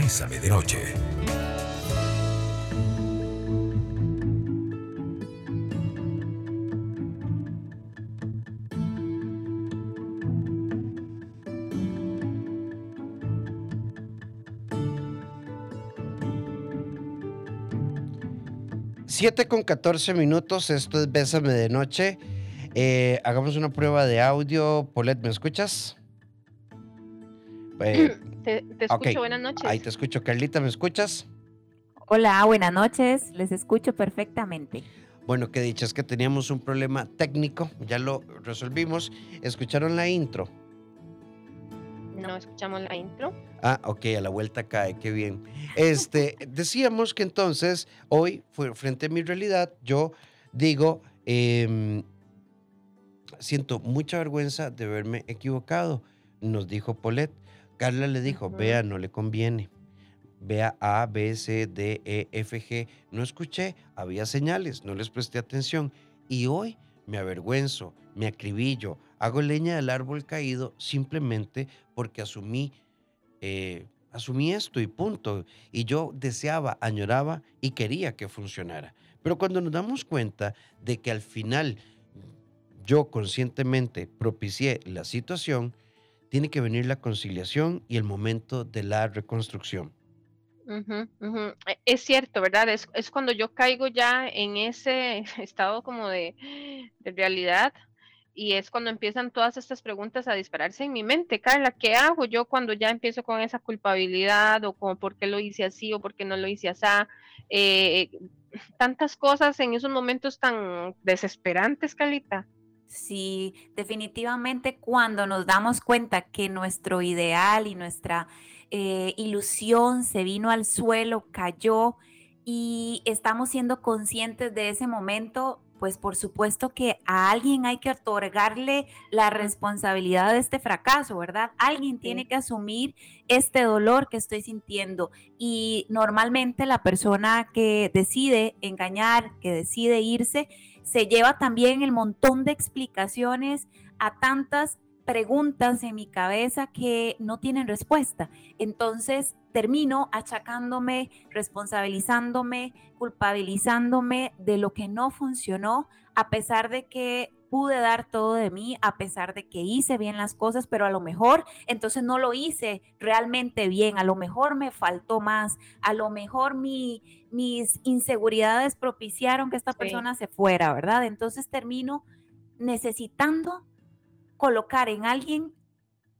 Bésame de Noche. Siete con 14 minutos, esto es Bésame de Noche. Eh, hagamos una prueba de audio. Polet, ¿me escuchas? Eh, te, escucho, buenas noches. Ahí te escucho. Carlita, ¿me escuchas? Hola, buenas noches. Les escucho perfectamente. Bueno, qué dicho, es que teníamos un problema técnico, ya lo resolvimos. ¿Escucharon la intro? No escuchamos la intro. Ah, ok, a la vuelta cae, qué bien. Este, decíamos que entonces, hoy, frente a mi realidad, yo digo, em, siento mucha vergüenza de haberme equivocado, nos dijo Polet. Carla le dijo, vea, no le conviene. Vea A, B, C, D, E, F, G. No escuché, había señales, no les presté atención. Y hoy me avergüenzo, me acribillo, hago leña del árbol caído simplemente porque asumí, eh, asumí esto y punto. Y yo deseaba, añoraba y quería que funcionara. Pero cuando nos damos cuenta de que al final yo conscientemente propicié la situación, tiene que venir la conciliación y el momento de la reconstrucción. E, es cierto, ¿verdad? Es, cuando yo caigo ya en ese estado como de, de, realidad y es cuando empiezan todas estas preguntas a dispararse en mi mente. Carla, ¿qué hago yo cuando ya empiezo con esa culpabilidad o como por qué lo hice así o por qué no lo hice así? Eh, tantas cosas en esos momentos tan desesperantes, Carlita. Sí, definitivamente cuando nos damos cuenta que nuestro ideal y nuestra eh, ilusión se vino al suelo, cayó y estamos siendo conscientes de ese momento, pues por supuesto que a alguien hay que otorgarle la responsabilidad de este fracaso, ¿verdad? Alguien tiene que asumir este dolor que estoy sintiendo y normalmente la persona que decide engañar, que decide irse, se lleva también el montón de explicaciones a tantas preguntas en mi cabeza que no tienen respuesta. Entonces termino achacándome, responsabilizándome, culpabilizándome de lo que no funcionó, a pesar de que pude dar todo de mí a pesar de que hice bien las cosas, pero a lo mejor entonces no lo hice realmente bien, a lo mejor me faltó más, a lo mejor mi, mis inseguridades propiciaron que esta persona se fuera, ¿verdad? Entonces termino necesitando colocar en alguien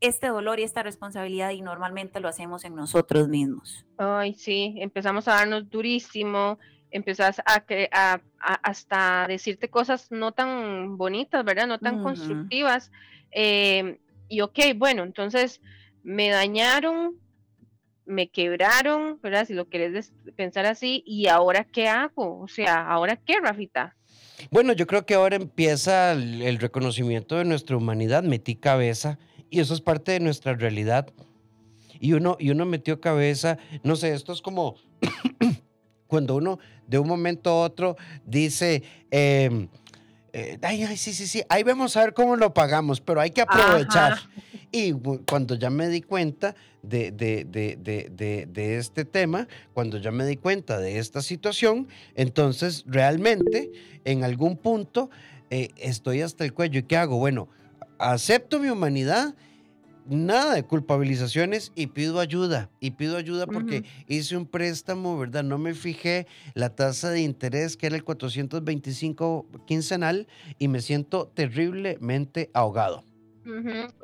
este dolor y esta responsabilidad y normalmente lo hacemos en nosotros mismos. Ay, sí, empezamos a darnos durísimo, empezás a, a, hasta decirte cosas no tan bonitas, ¿verdad? No tan constructivas. Eh, y ok, bueno, entonces me dañaron, me quebraron, ¿verdad? Si lo quieres pensar así, ¿y ahora qué hago? O sea, ¿ahora qué, Rafita? Bueno, yo creo que ahora empieza el, el reconocimiento de nuestra humanidad. Metí cabeza y eso es parte de nuestra realidad. Y uno, y uno metió cabeza, no sé, esto es como cuando uno de un momento a otro dice, em, eh, ay, ay, sí, sí, sí, ahí vamos a ver cómo lo pagamos, pero hay que aprovechar. Y cuando ya me di cuenta de, de, de, de, este tema, cuando ya me di cuenta de esta situación, entonces realmente en algún punto eh, estoy hasta el cuello. ¿Y qué hago? Bueno, acepto mi humanidad nada de culpabilizaciones y pido ayuda. Y pido ayuda porque hice un préstamo, ¿verdad? No me fijé la tasa de interés que era el 425 quincenal y me siento terriblemente ahogado.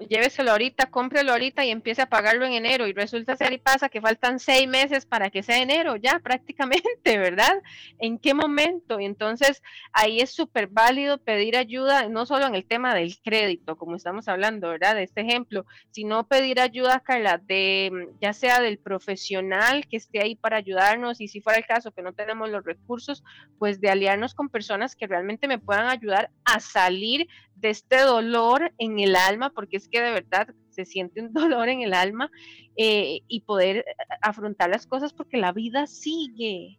Lléveselo ahorita, cómprelo ahorita y empiece a pagarlo en enero. Y resulta ser y pasa que faltan seis meses para que sea enero, ya prácticamente, ¿verdad? ¿En qué momento? Y entonces ahí es súper válido pedir ayuda, no solo en el tema del crédito, como estamos hablando, ¿verdad? De este ejemplo, sino pedir ayuda, Carla, de ya sea del profesional que esté ahí para ayudarnos y si fuera el caso que no tenemos los recursos, pues de aliarnos con personas que realmente me puedan ayudar a salir de este dolor en el alma, porque es que de verdad se siente un dolor en el alma eh, y poder eh, afrontar las cosas porque la vida sigue.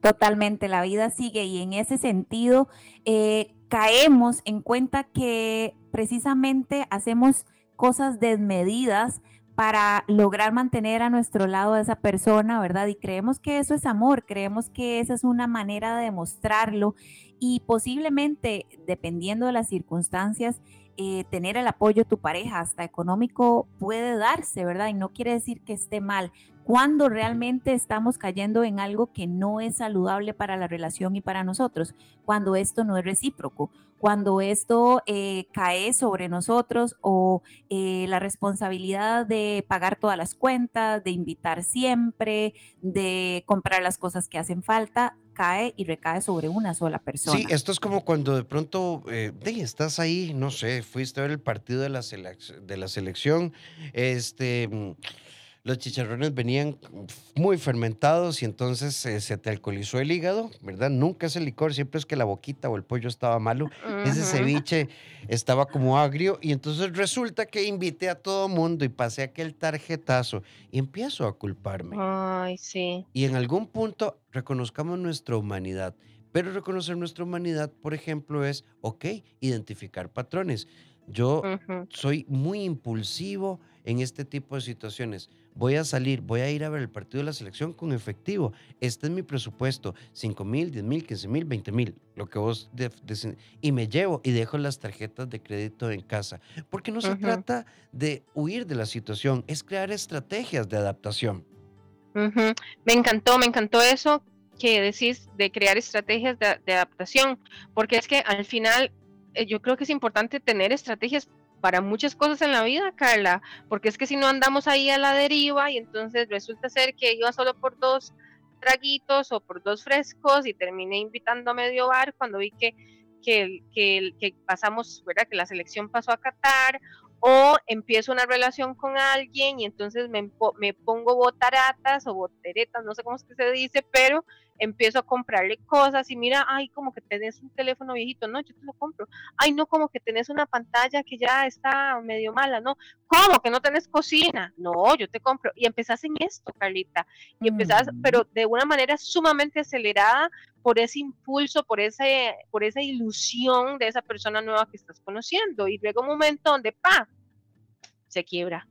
Totalmente, la vida sigue y en ese sentido eh, caemos en cuenta que precisamente hacemos cosas desmedidas para lograr mantener a nuestro lado a esa persona, ¿verdad? Y creemos que eso es amor, creemos que esa es una manera de demostrarlo y posiblemente, dependiendo de las circunstancias, eh, tener el apoyo de tu pareja, hasta económico, puede darse, ¿verdad? Y no quiere decir que esté mal. Cuando realmente estamos cayendo en algo que no es saludable para la relación y para nosotros, cuando esto no es recíproco, cuando esto eh, cae sobre nosotros o eh, la responsabilidad de pagar todas las cuentas, de invitar siempre, de comprar las cosas que hacen falta, cae y recae sobre una sola persona. Sí, esto es como cuando de pronto eh, estás ahí, no sé, fuiste a ver el partido de la, de la selección, este, mm, los chicharrones venían muy fermentados y entonces eh, se te alcoholizó el hígado, ¿verdad? Nunca es el licor, siempre es que la boquita o el pollo estaba malo. Ese ceviche estaba como agrio y entonces resulta que invité a todo mundo y pasé aquel tarjetazo y empiezo a culparme. Ay, sí. Y en algún punto reconozcamos nuestra humanidad. Pero reconocer nuestra humanidad, por ejemplo, es, ok, identificar patrones. Yo soy muy impulsivo en este tipo de situaciones voy a salir, voy a ir a ver el partido de la selección con efectivo. Este es mi presupuesto, 5 mil, 10 mil, 15 mil, 20 mil, lo que vos... y me llevo y dejo las tarjetas de crédito en casa. Porque no se trata de huir de la situación, es crear estrategias de adaptación. Me encantó, me encantó eso que decís de crear estrategias de, de adaptación, porque es que al final eh, yo creo que es importante tener estrategias para muchas cosas en la vida, Carla, porque es que si no andamos ahí a la deriva y entonces resulta ser que iba solo por dos traguitos o por dos frescos y terminé invitando a medio bar cuando vi que, que, que, que pasamos, ¿verdad? que la selección pasó a Qatar o empiezo una relación con alguien y entonces me, me pongo botaratas o boteretas, no sé cómo es que se dice, pero empiezo a comprarle cosas y mira, ay, como que tenés un teléfono viejito, no, yo te lo compro, ay, no, como que tenés una pantalla que ya está medio mala, no, ¿cómo que no tenés cocina? No, yo te compro. Y empezás en esto, Carlita, y empezás, mm. pero de una manera sumamente acelerada por ese impulso, por, ese, por esa ilusión de esa persona nueva que estás conociendo. Y luego un momento donde, pa, se quiebra.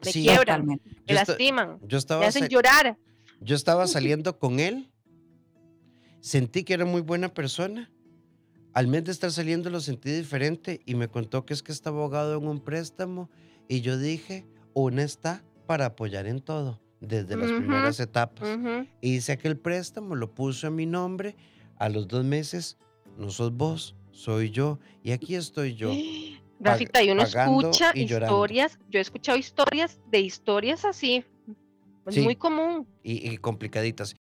Se quiebran, se lastiman, yo estaba hacen llorar. Yo estaba saliendo con él Sentí que era muy buena persona. Al mes de estar saliendo lo sentí diferente y me contó que es que está abogado en un préstamo y yo dije, una está para apoyar en todo, desde las primeras etapas. Y hice aquel préstamo, lo puso a mi nombre, a los dos meses, no sos vos, soy yo y aquí estoy yo. Rafita, y uno escucha historias, yo he escuchado historias de historias así, es muy común. Y, y complicaditas.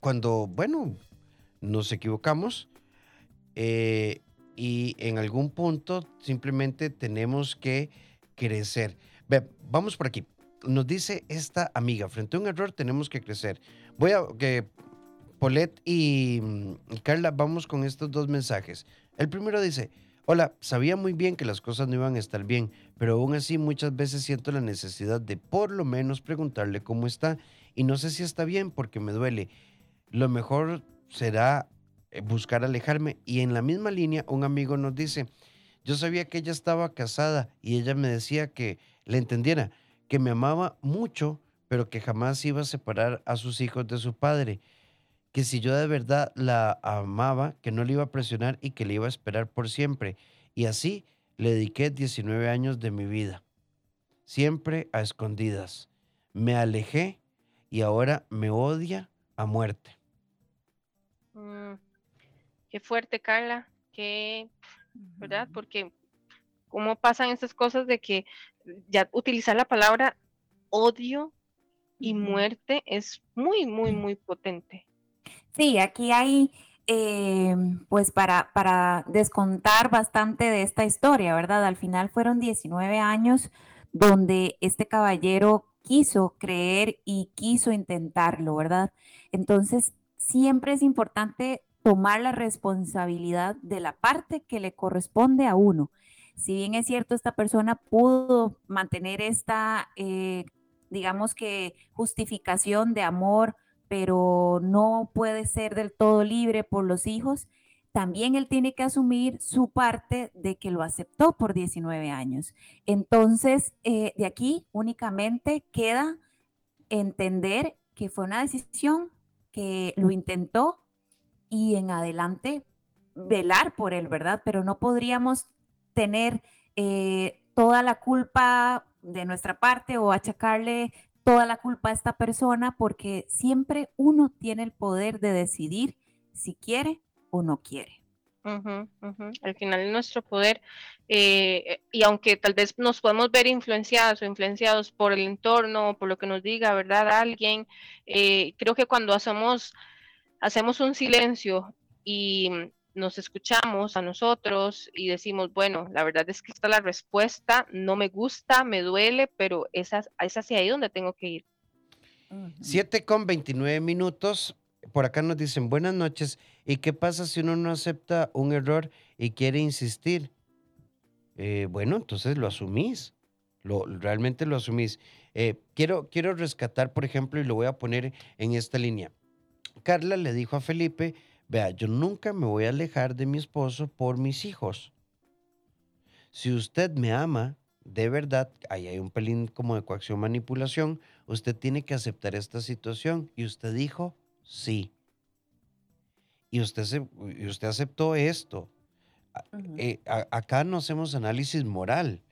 Cuando, bueno, nos equivocamos eh, y en algún punto simplemente tenemos que crecer. Ve, vamos por aquí. Nos dice esta amiga, frente a un error tenemos que crecer. Voy a que Polet y, y Carla, vamos con estos dos mensajes. El primero dice, hola, sabía muy bien que las cosas no iban a estar bien, pero aún así muchas veces siento la necesidad de por lo menos preguntarle cómo está y no sé si está bien porque me duele. Lo mejor será eh, buscar alejarme. Y en la misma línea, un amigo nos dice, yo sabía que ella estaba casada y ella me decía que le entendiera, que me amaba mucho, pero que jamás iba a separar a sus hijos de su padre, que si yo de verdad la amaba, que no le iba a presionar y que le iba a esperar por siempre. Y así le dediqué 19 años de mi vida, siempre a escondidas. Me alejé y ahora me odia a muerte. Qué fuerte, Carla, qué, ¿verdad? Porque cómo pasan estas cosas de que ya utilizar la palabra odio y muerte es muy, muy, muy potente. Sí, aquí hay, eh, pues para, para descontar bastante de esta historia, ¿verdad? Al final fueron 19 años donde este caballero quiso creer y quiso intentarlo, ¿verdad? Entonces, siempre es importante tomar la responsabilidad de la parte que le corresponde a uno. Si bien es cierto, esta persona pudo mantener esta, eh, digamos que, justificación de amor, pero no puede ser del todo libre por los hijos, también él tiene que asumir su parte de que lo aceptó por 19 años. Entonces, eh, de aquí únicamente queda entender que fue una decisión que lo intentó y en adelante velar por él, ¿verdad? Pero no podríamos tener eh, toda la culpa de nuestra parte o achacarle toda la culpa a esta persona porque siempre uno tiene el poder de decidir si quiere o no quiere. Al final es nuestro poder eh, y aunque tal vez nos podemos ver influenciados o influenciados por el entorno, por lo que nos diga, ¿verdad? Alguien, eh, creo que cuando hacemos, hacemos un silencio y nos escuchamos a nosotros y decimos, bueno, la verdad es que esta es la respuesta, no me gusta, me duele, pero es, es hacia ahí donde tengo que ir. 7 con 29 minutos. Por acá nos dicen, buenas noches. ¿Y qué pasa si uno no acepta un error y quiere insistir? Eh, bueno, entonces lo asumís. Lo, realmente lo asumís. Eh, quiero, quiero rescatar, por ejemplo, y lo voy a poner en esta línea. Carla le dijo a Felipe, vea, yo nunca me voy a alejar de mi esposo por mis hijos. Si usted me ama, de verdad, ahí hay un pelín como de coacción, manipulación, usted tiene que aceptar esta situación. Y usted dijo, sí. Y usted, y usted aceptó esto. Eh, acá no hacemos análisis moral.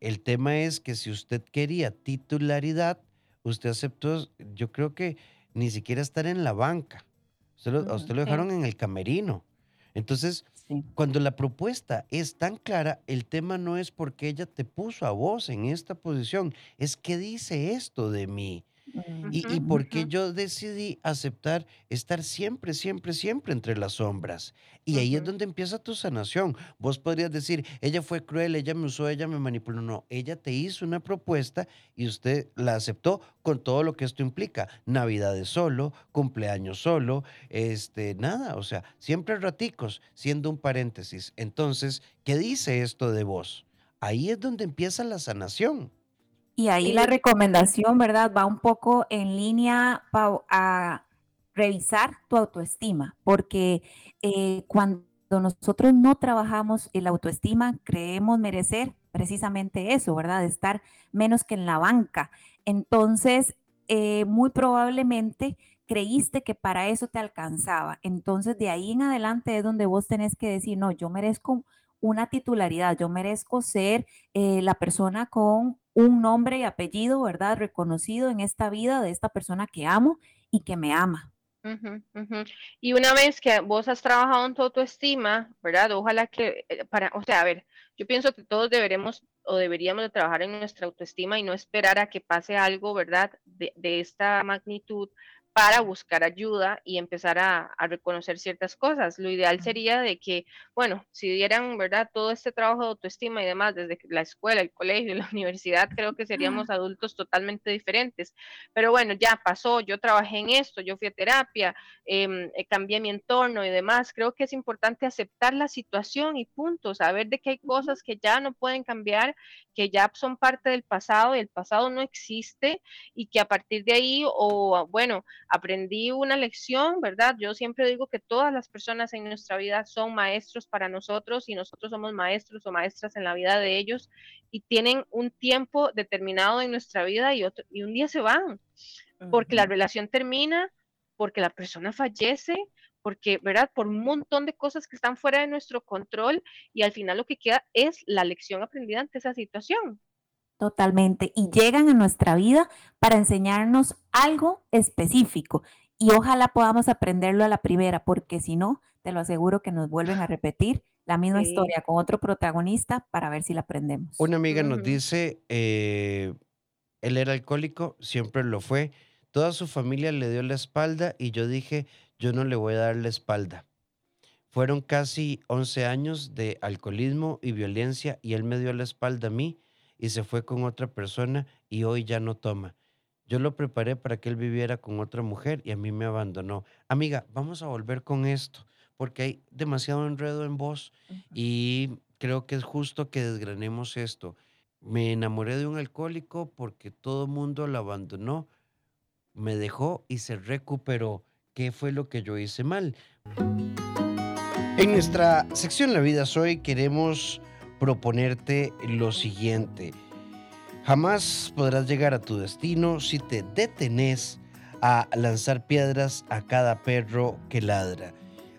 El tema es que si usted quería titularidad, usted aceptó, yo creo que ni siquiera estar en la banca. Usted lo, usted lo dejaron en el camerino. Entonces, cuando la propuesta es tan clara, el tema no es porque ella te puso a vos en esta posición, es que dice esto de mí. Y, y porque yo decidí aceptar estar siempre, siempre, siempre entre las sombras. Y ahí es donde empieza tu sanación. Vos podrías decir, ella fue cruel, ella me usó, ella me manipuló. No, ella te hizo una propuesta y usted la aceptó con todo lo que esto implica. Navidades solo, cumpleaños solo, este, nada, o sea, siempre raticos, siendo un paréntesis. Entonces, ¿qué dice esto de vos? Ahí es donde empieza la sanación. Y ahí la recomendación, ¿verdad? Va un poco en línea a revisar tu autoestima, porque eh, cuando nosotros no trabajamos en la autoestima, creemos merecer precisamente eso, ¿verdad? De estar menos que en la banca. Entonces, eh, muy probablemente creíste que para eso te alcanzaba. Entonces, de ahí en adelante es donde vos tenés que decir, no, yo merezco una titularidad, yo merezco ser eh, la persona con un nombre y apellido, ¿verdad? Reconocido en esta vida de esta persona que amo y que me ama. Y una vez que vos has trabajado en tu autoestima, ¿verdad? Ojalá que, eh, para, o sea, a ver, yo pienso que todos deberemos o deberíamos de trabajar en nuestra autoestima y no esperar a que pase algo, ¿verdad? De esta magnitud para buscar ayuda y empezar a, reconocer ciertas cosas. Lo ideal sería de que, bueno, si dieran, ¿verdad? Todo este trabajo de autoestima y demás desde la escuela, el colegio, la universidad, creo que seríamos adultos totalmente diferentes. Pero bueno, ya pasó, yo trabajé en esto, yo fui a terapia, em, eh, cambié mi entorno y demás. Creo que es importante aceptar la situación y punto, saber de que hay cosas que ya no pueden cambiar, que ya son parte del pasado y el pasado no existe y que a partir de ahí, o bueno, aprendí una lección, ¿verdad? Yo siempre digo que todas las personas en nuestra vida son maestros para nosotros y nosotros somos maestros o maestras en la vida de ellos y tienen un tiempo determinado en nuestra vida y, otro, y un día se van, porque la relación termina, porque la persona fallece, porque, ¿verdad? Por un montón de cosas que están fuera de nuestro control y al final lo que queda es la lección aprendida ante esa situación. Totalmente. Y llegan a nuestra vida para enseñarnos algo específico. Y ojalá podamos aprenderlo a la primera, porque si no, te lo aseguro que nos vuelven a repetir la misma historia con otro protagonista para ver si la aprendemos. Una amiga nos dice, eh, él era alcohólico, siempre lo fue. Toda su familia le dio la espalda y yo dije, yo no le voy a dar la espalda. Fueron casi 11 años de alcoholismo y violencia y él me dio la espalda a mí y se fue con otra persona y hoy ya no toma. Yo lo preparé para que él viviera con otra mujer y a mí me abandonó. Amiga, vamos a volver con esto, porque hay demasiado enredo en vos y creo que es justo que desgranemos esto. Me enamoré de un alcohólico porque todo el mundo lo abandonó, me dejó y se recuperó. ¿Qué fue lo que yo hice mal? En nuestra sección La vida soy queremos proponerte lo siguiente. Jamás podrás llegar a tu destino si te detenes a lanzar piedras a cada perro que ladra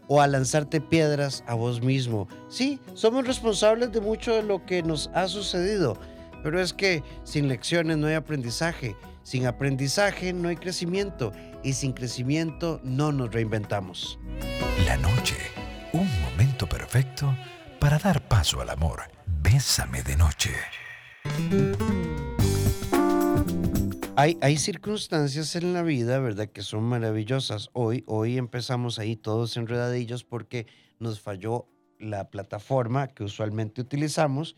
o a lanzarte piedras a vos mismo. Sí, somos responsables de mucho de lo que nos ha sucedido, pero es que sin lecciones no hay aprendizaje, sin aprendizaje no hay crecimiento y sin crecimiento no nos reinventamos. La noche un momento perfecto para dar paso al amor. Bésame de noche. Hay, hay, circunstancias en la vida, ¿verdad?, que son maravillosas. Hoy, hoy empezamos ahí todos enredadillos porque nos falló la plataforma que usualmente utilizamos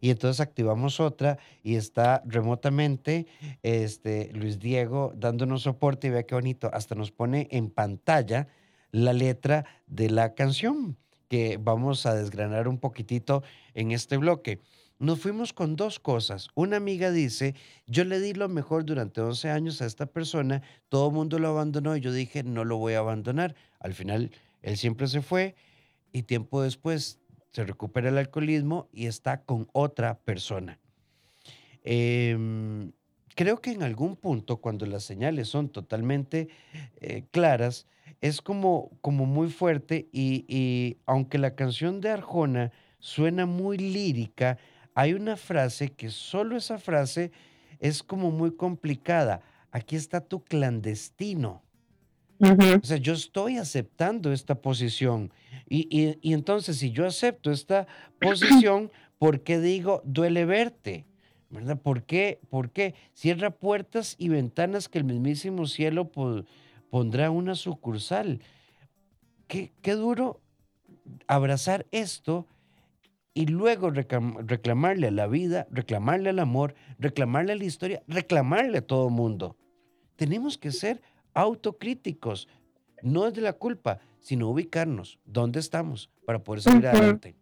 y entonces activamos otra y está remotamente este, Luis Diego dándonos soporte y vea qué bonito, hasta nos pone en pantalla la letra de la canción que vamos a desgranar un poquitito en este bloque. Nos fuimos con dos cosas. Una amiga dice, yo le di lo mejor durante 11 años a esta persona, todo el mundo lo abandonó y yo dije, no lo voy a abandonar. Al final, él siempre se fue y tiempo después se recupera el alcoholismo y está con otra persona. Em, creo que en algún punto, cuando las señales son totalmente eh, claras, es como, como muy fuerte y, aunque la canción de Arjona suena muy lírica, hay una frase que solo esa frase es como muy complicada. Aquí está tu clandestino. O sea, yo estoy aceptando esta posición. Y, y, entonces, si yo acepto esta posición, ¿por qué digo duele verte? ¿Verdad? ¿Por qué? ¿Por qué? Cierra puertas y ventanas que el mismísimo cielo pondrá una sucursal. Qué, qué duro abrazar esto y luego reclamarle a la vida, reclamarle al amor, reclamarle a la historia, reclamarle a todo mundo. Tenemos que ser autocríticos. No es de la culpa, sino ubicarnos dónde estamos para poder salir adelante.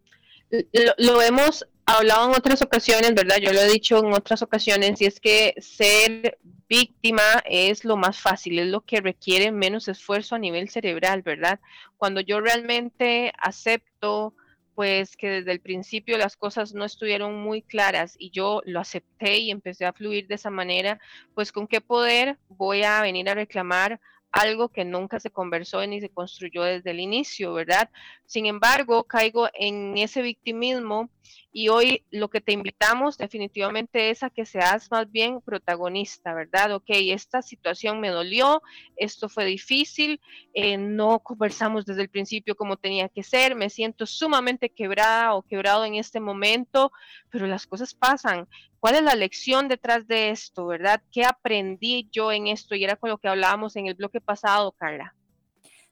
Lo, hemos hablado en otras ocasiones, ¿verdad? Yo lo he dicho en otras ocasiones, y es que ser víctima es lo más fácil, es lo que requiere menos esfuerzo a nivel cerebral, ¿verdad? Cuando yo realmente acepto pues que desde el principio las cosas no estuvieron muy claras y yo lo acepté y empecé a fluir de esa manera, pues con qué poder voy a venir a reclamar algo que nunca se conversó ni se construyó desde el inicio, ¿verdad? Sin embargo, caigo en ese victimismo y hoy lo que te invitamos definitivamente es a que seas más bien protagonista, ¿verdad? Ok, esta situación me dolió, esto fue difícil, eh, no conversamos desde el principio como tenía que ser, me siento sumamente quebrada o quebrado en este momento, pero las cosas pasan. ¿Cuál es la lección detrás de esto, verdad? ¿Qué aprendí yo en esto? Y era con lo que hablábamos en el bloque pasado, Carla.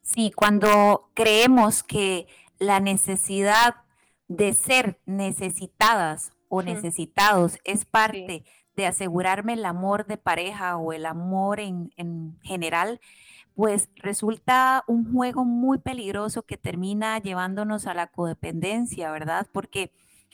Sí, cuando creemos que la necesidad de ser necesitadas o necesitados es parte de asegurarme el amor de pareja o el amor en, en general, pues resulta un juego muy peligroso que termina llevándonos a la codependencia, ¿verdad? Porque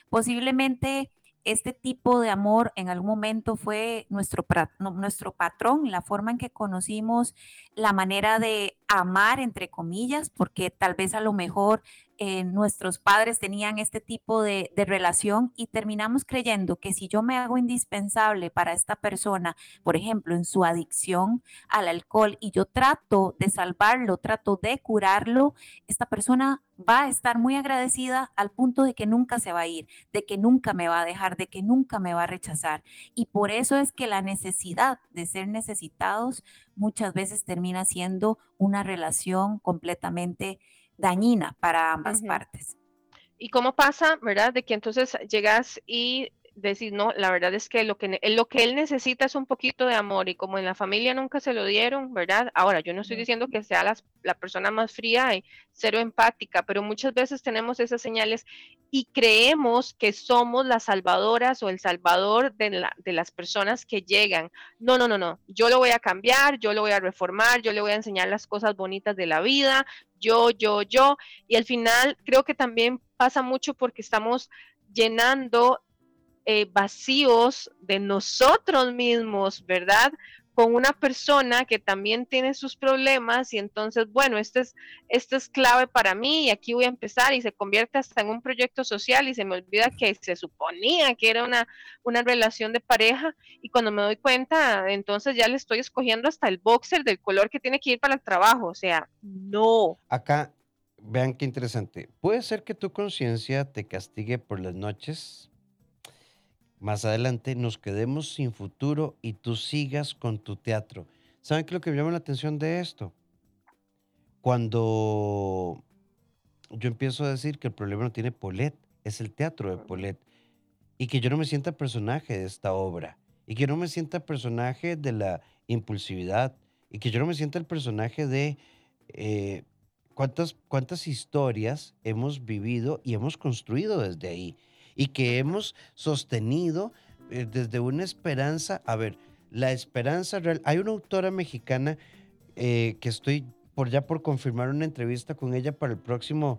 posiblemente este tipo de amor en algún momento fue nuestro, nuestro patrón, la forma en que conocimos la manera de amar, entre comillas, porque tal vez a lo mejor eh, nuestros padres tenían este tipo de, relación y terminamos creyendo que si yo me hago indispensable para esta persona, por ejemplo, en su adicción al alcohol y yo trato de salvarlo, trato de curarlo, esta persona va a estar muy agradecida al punto de que nunca se va a ir, de que nunca me va a dejar, de que nunca me va a rechazar. Y por eso es que la necesidad de ser necesitados muchas veces termina siendo una relación completamente dañina para ambas partes. ¿Y cómo pasa, verdad? De que entonces llegas y decir, no, la verdad es que lo que, lo que él necesita es un poquito de amor y como en la familia nunca se lo dieron, ¿verdad? Ahora, yo no estoy diciendo que sea la persona más fría y cero empática, pero muchas veces tenemos esas señales y creemos que somos las salvadoras o el salvador de, de las personas que llegan. No, no, no, no, yo lo voy a cambiar, yo lo voy a reformar, yo le voy a enseñar las cosas bonitas de la vida, yo, yo, yo, y al final creo que también pasa mucho porque estamos llenando eh, vacíos de nosotros mismos, ¿verdad? con una persona que también tiene sus problemas y entonces, bueno, este es, este es clave para mí y aquí voy a empezar y se convierte hasta en un proyecto social y se me olvida que se suponía que era una, una relación de pareja y cuando me doy cuenta, entonces ya le estoy escogiendo hasta el boxer del color que tiene que ir para el trabajo, o sea, no. Acá, vean qué interesante. Puede ser que tu conciencia te castigue por las noches más adelante nos quedemos sin futuro y tú sigas con tu teatro. ¿Saben qué es lo que me llama la atención de esto? Cuando yo empiezo a decir que el problema no tiene Polet, es el teatro de Polet. Y que yo no me sienta personaje de esta obra. Y que no me sienta personaje de la impulsividad. Y que yo no me sienta el personaje de eh, cuántas, cuántas historias hemos vivido y hemos construido desde ahí y que hemos sostenido eh, desde una esperanza, a ver, la esperanza real. Hay una autora mexicana eh, que estoy por ya por confirmar una entrevista con ella para el próximo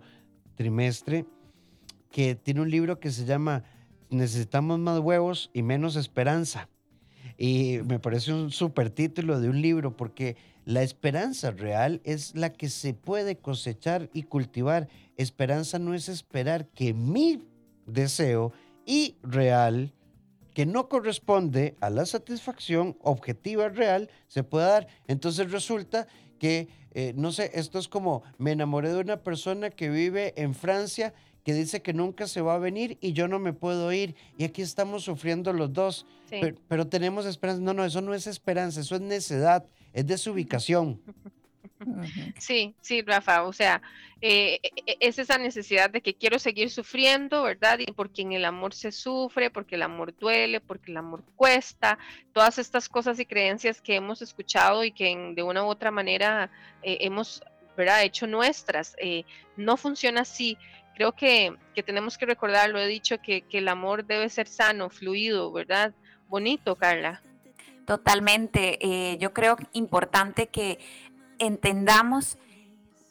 trimestre, que tiene un libro que se llama Necesitamos más huevos y menos esperanza. Y me parece un súper título de un libro porque la esperanza real es la que se puede cosechar y cultivar. Esperanza no es esperar que mi deseo y real que no corresponde a la satisfacción objetiva real se puede dar. Entonces resulta que, eh, no sé, esto es como me enamoré de una persona que vive en Francia que dice que nunca se va a venir y yo no me puedo ir y aquí estamos sufriendo los dos, pero, pero, tenemos esperanza. No, no, eso no es esperanza, eso es necedad, es desubicación. Sí, sí, Rafa, o sea, eh, e, e, es esa necesidad de que quiero seguir sufriendo, ¿verdad? Y porque en el amor se sufre, porque el amor duele, porque el amor cuesta, todas estas cosas y creencias que hemos escuchado y que de una u otra manera eh, hemos, ¿verdad? Hecho nuestras. Eh, no funciona así. Creo que, que, tenemos que recordar, lo he dicho, que, que el amor debe ser sano, fluido, ¿verdad? Bonito, Carla. Totalmente. yo creo importante que entendamos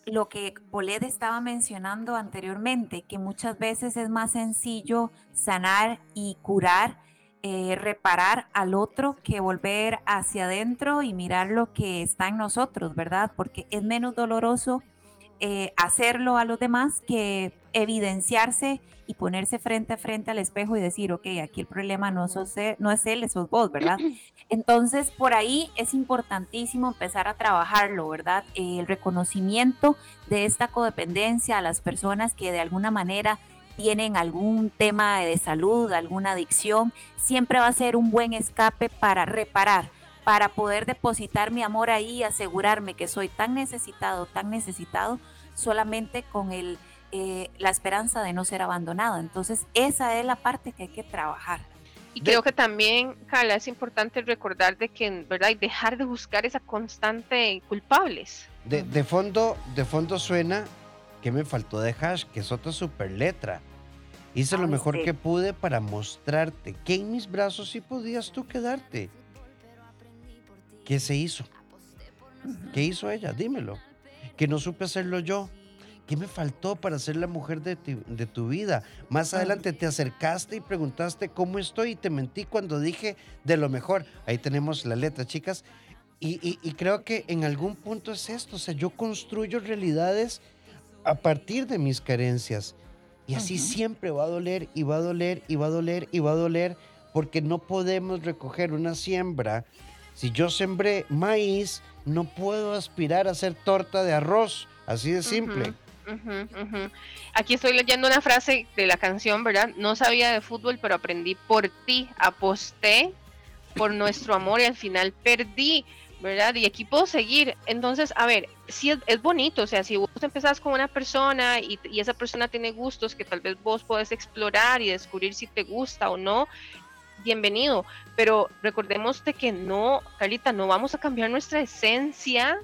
lo que Boled estaba mencionando anteriormente, que muchas veces es más sencillo sanar y curar, eh, reparar al otro que volver hacia adentro y mirar lo que está en nosotros, ¿verdad? Porque es menos doloroso eh, hacerlo a los demás que evidenciarse y ponerse frente a frente al espejo y decir, ok, aquí el problema no, sos, no es él, sos vos, ¿verdad? Entonces, por ahí es importantísimo empezar a trabajarlo, ¿verdad? el reconocimiento de esta codependencia a las personas que de alguna manera tienen algún tema de salud, alguna adicción, siempre va a ser un buen escape para reparar, para poder depositar mi amor ahí y asegurarme que soy tan necesitado, tan necesitado, solamente con el eh, la esperanza de no ser abandonado. Entonces, esa es la parte que hay que trabajar. Y creo que también, Carla, es importante recordar de que, ¿verdad? Y dejar de buscar esa constante culpables. De, fondo, de fondo suena que me faltó de hash, que es otra super letra. Hice lo mejor que pude para mostrarte que en mis brazos sí podías tú quedarte. ¿Qué se hizo? ¿Qué hizo ella? Dímelo. Que no supe hacerlo yo. ¿Qué me faltó para ser la mujer de tu, vida? Más adelante te acercaste y preguntaste cómo estoy y te mentí cuando dije de lo mejor. Ahí tenemos la letra, chicas. Y, creo que en algún punto es esto. O sea, yo construyo realidades a partir de mis carencias. Y así siempre va a doler y va a doler y va a doler y va a doler porque no podemos recoger una siembra. Si yo sembré maíz, no puedo aspirar a hacer torta de arroz. Así de simple. Aquí estoy leyendo una frase de la canción, ¿verdad? No sabía de fútbol, pero aprendí por ti, aposté por nuestro amor y al final perdí, ¿verdad? Y aquí puedo seguir. Entonces, a ver, si es, bonito, o sea, si vos empezás con una persona y, y, esa persona tiene gustos que tal vez vos podés explorar y descubrir si te gusta o no, bienvenido. Pero recordemos de que no, Carlita, no vamos a cambiar nuestra esencia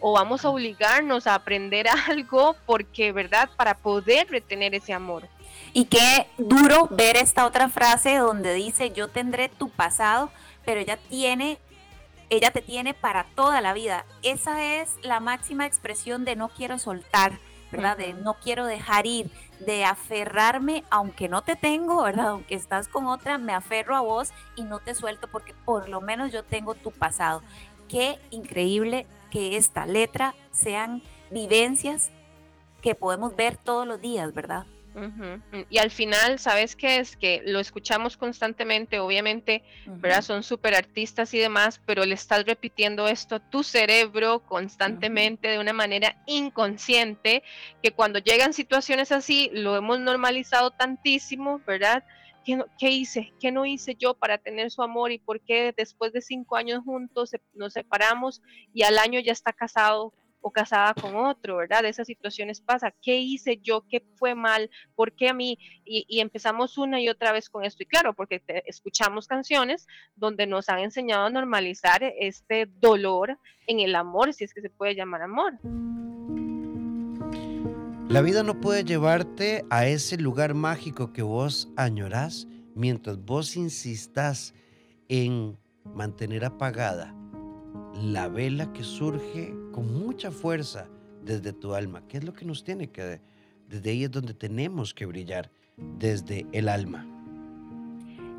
o vamos a obligarnos a aprender algo porque, ¿verdad? Para poder retener ese amor. Y qué duro ver esta otra frase donde dice, yo tendré tu pasado, pero ella tiene, ella te tiene para toda la vida. Esa es la máxima expresión de no quiero soltar, ¿verdad? De no quiero dejar ir, de aferrarme, aunque no te tengo, ¿verdad? Aunque estás con otra, me aferro a vos y no te suelto porque por lo menos yo tengo tu pasado. qué increíble que esta letra sean vivencias que podemos ver todos los días, ¿verdad? Y al final, ¿sabes qué es? Que lo escuchamos constantemente, obviamente, ¿verdad? Son súper artistas y demás, pero le estás repitiendo esto a tu cerebro constantemente de una manera inconsciente, que cuando llegan situaciones así, lo hemos normalizado tantísimo, ¿verdad? ¿Qué, ¿Qué, hice? ¿Qué no hice yo para tener su amor? ¿Y por qué después de cinco años juntos nos separamos y al año ya está casado o casada con otro, ¿verdad? Esas situaciones pasa. ¿Qué hice yo? ¿Qué fue mal? ¿Por qué a mí? Y, empezamos una y otra vez con esto. Y claro, porque escuchamos canciones donde nos han enseñado a normalizar este dolor en el amor, si es que se puede llamar amor. La vida no puede llevarte a ese lugar mágico que vos añorás mientras vos insistas en mantener apagada la vela que surge con mucha fuerza desde tu alma. ¿Qué es lo que nos tiene que... Desde ahí es donde tenemos que brillar, desde el alma.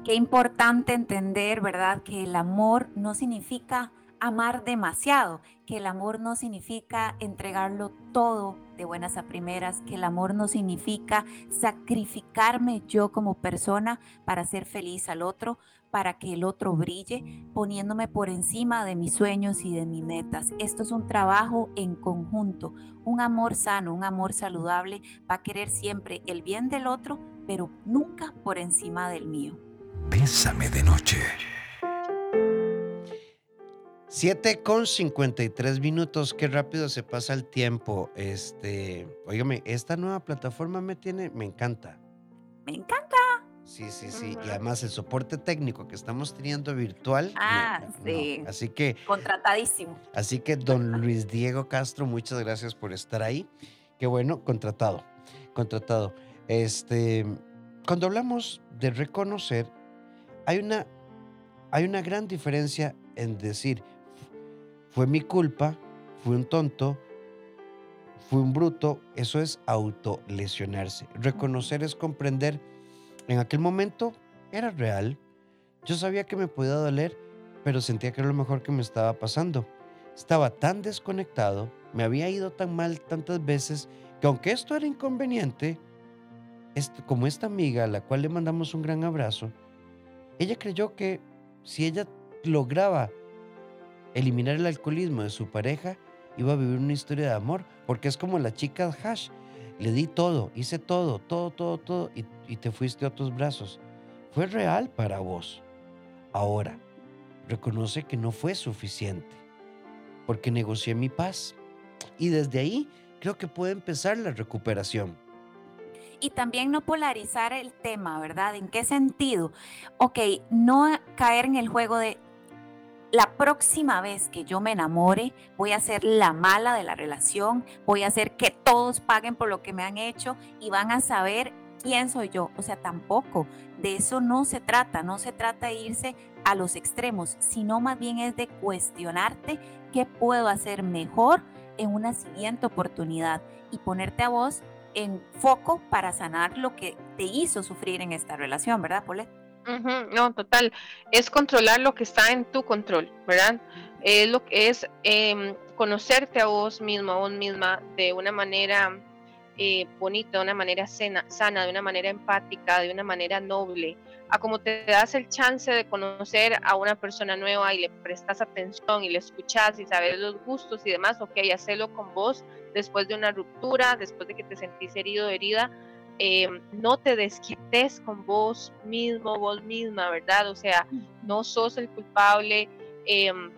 Qué importante entender, ¿verdad? Que el amor no significa amar demasiado, que el amor no significa entregarlo todo de buenas a primeras, que el amor no significa sacrificarme yo como persona para ser feliz al otro, para que el otro brille, poniéndome por encima de mis sueños y de mis metas. Esto es un trabajo en conjunto, un amor sano, un amor saludable, va a querer siempre el bien del otro, pero nunca por encima del mío. Bésame de noche. 7 con 53 minutos, qué rápido se pasa el tiempo. Este, óigame, esta nueva plataforma me tiene, me encanta. Me encanta. Sí, sí, sí. Y además el soporte técnico que estamos teniendo virtual. Ah, sí. Así que. Contratadísimo. Así que, don Luis Diego Castro, muchas gracias por estar ahí. Qué bueno, contratado. Contratado. Este. Cuando hablamos de reconocer, hay una, hay una gran diferencia en decir, fue mi culpa, fui un tonto, fui un bruto. Eso es autolesionarse. Reconocer es comprender en aquel momento era real. Yo sabía que me podía doler, pero sentía que era lo mejor que me estaba pasando. Estaba tan desconectado, me había ido tan mal tantas veces, que aunque esto era inconveniente, como esta amiga a la cual le mandamos un gran abrazo, ella creyó que si ella lograba eliminar el alcoholismo de su pareja, iba a vivir una historia de amor, porque es como la chica Hash le di todo, hice todo, todo, todo, todo, y, te fuiste a otros brazos. Fue real para vos. Ahora, reconoce que no fue suficiente, porque negocié mi paz. Y desde ahí creo que puede empezar la recuperación. Y también no polarizar el tema, ¿verdad? ¿En qué sentido? Ok, no caer en el juego de la próxima vez que yo me enamore, voy a ser la mala de la relación, voy a hacer que todos paguen por lo que me han hecho y van a saber quién soy yo. O sea, tampoco de eso no se trata, no se trata de irse a los extremos, sino más bien es de cuestionarte qué puedo hacer mejor en una siguiente oportunidad y ponerte a vos en foco para sanar lo que te hizo sufrir en esta relación, ¿verdad, Paulette? No, total. Es controlar lo que está en tu control, ¿verdad? Es lo que es em, conocerte a vos mismo, a vos misma de una manera eh, bonita, de una manera sana, de una manera empática, de una manera noble, a como te das el chance de conocer a una persona nueva y le prestas atención y le escuchas y sabes los gustos y demás, ok, hacerlo con vos después de una ruptura, después de que te sentís herido herida, eh, no te desquites con vos mismo, vos misma, ¿verdad? O sea, no sos el culpable. Em,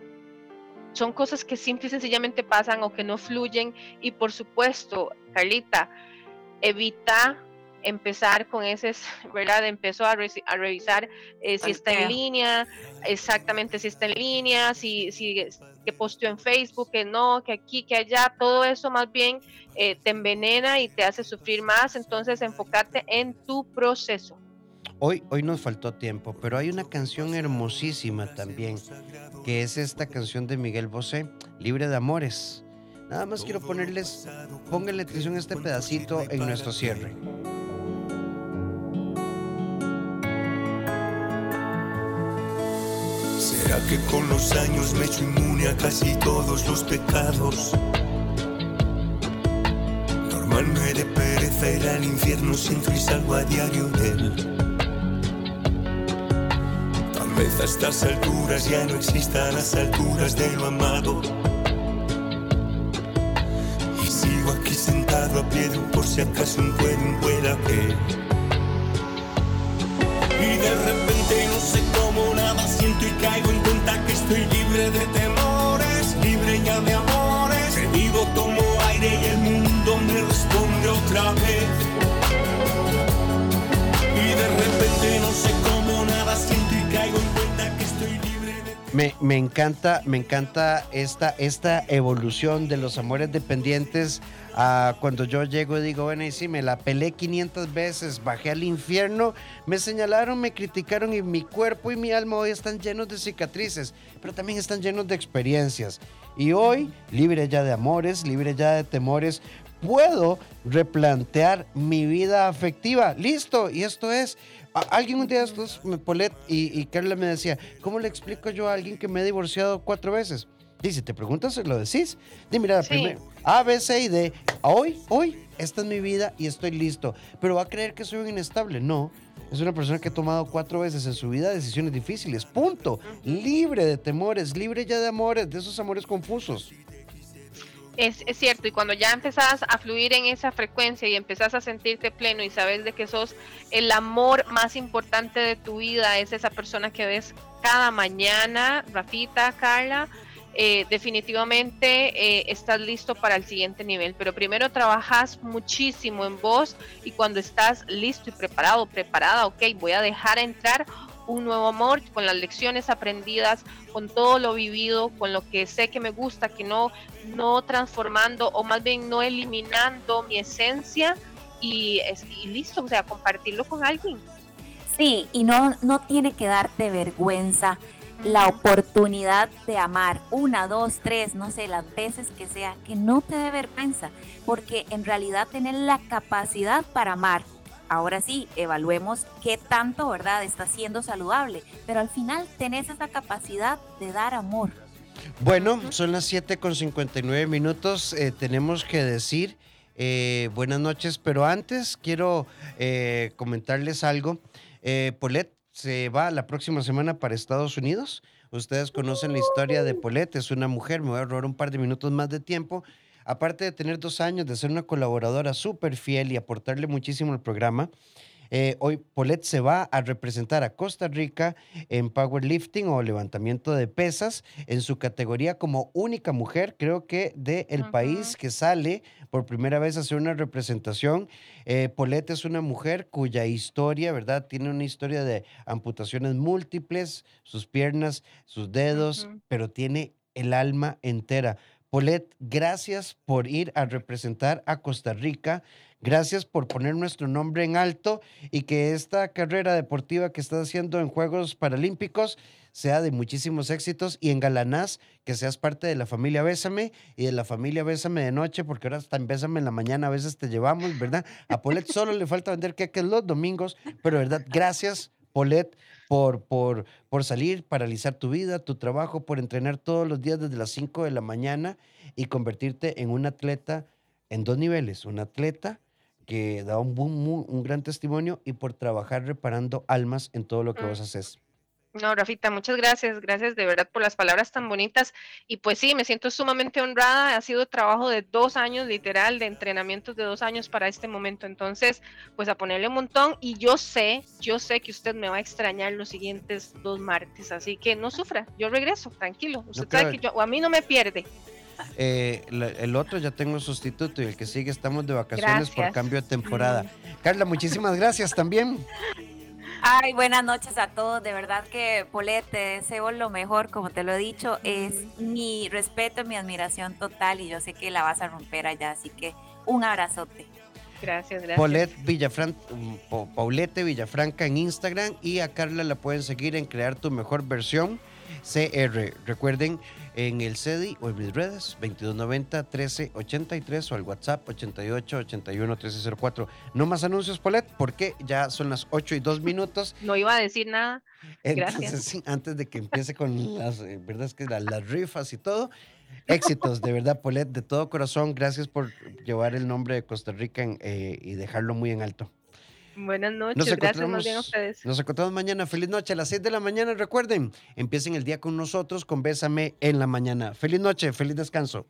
son cosas que simple y sencillamente pasan o que no fluyen. Y por supuesto, Carlita, evita empezar con ese, ¿verdad? Empezó a, revisar eh, si está en línea, exactamente si está en línea, si, si que posteó en Facebook, que no, que aquí, que allá, todo eso más bien eh, te envenena y te hace sufrir más, entonces enfócate en tu proceso. Hoy, hoy nos faltó tiempo, pero hay una canción hermosísima también, que es esta canción de Miguel Bosé, Libre de Amores. Nada más quiero ponerles, pónganle atención a este pedacito en nuestro cierre. ¿Será que con los años me he hecho inmune tenía casi todos los pecados. Normal me de pereza ir al infierno, siento y salgo a diario de él. Tal vez a estas alturas ya no existan las alturas de lo amado. Y sigo aquí sentado a pie de un por si acaso un puede, un pueda que. Y de repente no sé cómo nada siento y caigo en que estoy libre de temores, libre ya de amores. Que vivo, tomo aire y el mundo me responde otra vez. Me, me encanta, me encanta esta, esta evolución de los amores dependientes a cuando yo llego y digo, bueno, y sí, me la pelé 500 veces, bajé al infierno, me señalaron, me criticaron y mi cuerpo y mi alma hoy están llenos de cicatrices, pero también están llenos de experiencias. Y hoy, libre ya de amores, libre ya de temores, puedo replantear mi vida afectiva. Listo, y esto es. Alguien un día me- Polet y, y Carla me decía, ¿cómo le explico yo a alguien que me he divorciado cuatro veces? Dice, te preguntas, lo decís. Di, mira, Sí. primero, A, B, C y D. Hoy, hoy, esta es mi vida y estoy listo. Pero va a creer que soy un inestable. No. Es una persona que ha tomado cuatro veces en su vida decisiones difíciles. Punto. Libre de temores, libre ya de amores, de esos amores confusos. Es, es cierto, y cuando ya empezás a fluir en esa frecuencia y empezás a sentirte pleno y sabes de que sos el amor más importante de tu vida, es esa persona que ves cada mañana, Rafita, Carla, eh, definitivamente eh, estás listo para el siguiente nivel. Pero primero trabajas muchísimo en vos y cuando estás listo y preparado, preparada, ok, voy a dejar entrar un nuevo amor con las lecciones aprendidas, con todo lo vivido, con lo que sé que me gusta, que no, no transformando o más bien no eliminando mi esencia y, listo, o sea, compartirlo con alguien. Sí, y no, no tiene que darte vergüenza la oportunidad de amar una, dos, tres, no sé, las veces que sea, que no te dé vergüenza, porque en realidad tener la capacidad para amar. Ahora sí, evaluemos qué tanto, ¿verdad?, está siendo saludable, pero al final tenés esa capacidad de dar amor. Bueno, son las 7 con 59 minutos. eh, tenemos que decir eh, buenas noches, pero antes quiero eh, comentarles algo. Polet se va la próxima semana para Estados Unidos. Ustedes conocen la historia de Polet, es una mujer, me voy a robar un par de minutos más de tiempo. Aparte de tener dos años de ser una colaboradora súper fiel y aportarle muchísimo al programa, eh, hoy Polet se va a representar a Costa Rica en powerlifting o levantamiento de pesas en su categoría como única mujer, creo que del el Ujú. país que sale por primera vez a hacer una representación. Eh, Polet es una mujer cuya historia, ¿verdad? Tiene una historia de amputaciones múltiples, sus piernas, sus dedos, pero tiene el alma entera. Polet, gracias por ir a representar a Costa Rica. Gracias por poner nuestro nombre en alto y que esta carrera deportiva que estás haciendo en Juegos Paralímpicos sea de muchísimos éxitos y en Galanás que seas parte de la familia Bésame y de la familia Bésame de noche, porque ahora hasta en Bésame en la mañana a veces te llevamos, ¿verdad? A Polet solo le falta vender queques los domingos, pero verdad, gracias Polet por, por, por salir, paralizar tu vida, tu trabajo, por entrenar todos los días desde las 5 de la mañana y convertirte en un atleta en dos niveles, un atleta que da un, mu- un gran testimonio y por trabajar reparando almas en todo lo que Mm. vos haces. No, Rafita, muchas gracias, gracias de verdad por las palabras tan bonitas. Y pues sí, me siento sumamente honrada. Ha sido trabajo de dos años, literal, de entrenamientos de dos años para este momento. Entonces, pues a ponerle un montón. Y yo sé, yo sé que usted me va a extrañar los siguientes dos martes. Así que no sufra, yo regreso, tranquilo. Usted sabe que yo, a mí no me pierde. Eh, la- el otro ya tengo sustituto y el que sigue estamos de vacaciones por cambio de temporada. Mm. Carla, muchísimas gracias también. Ay, buenas noches a todos. De verdad que, Polet, te deseo lo mejor, como te lo he dicho. Es mi respeto, mi admiración total y yo sé que la vas a romper allá. Así que un abrazote. Gracias, gracias. Paulette Villafran, um, Pa- Paulette Villafranca en Instagram y a Carla la pueden seguir en Crear tu mejor versión. CR. Recuerden en el CEDI o en mis redes 2290 1383 o al WhatsApp 88 81 1304. No más anuncios, Polet, porque ya son las 8 y 2 minutos. No iba a decir nada. Entonces, Gracias. sí, antes de que empiece con las, eh, verdad es que la- las rifas y todo. Éxitos, de verdad, Polet, de todo corazón. Gracias por llevar el nombre de Costa Rica en, eh, y dejarlo muy en alto. Buenas noches, Nos gracias más bien a ustedes. nos encontramos mañana. Feliz noche a las 6 de la mañana. Recuerden, empiecen el día con nosotros con Bésame en la mañana. Feliz noche, feliz descanso.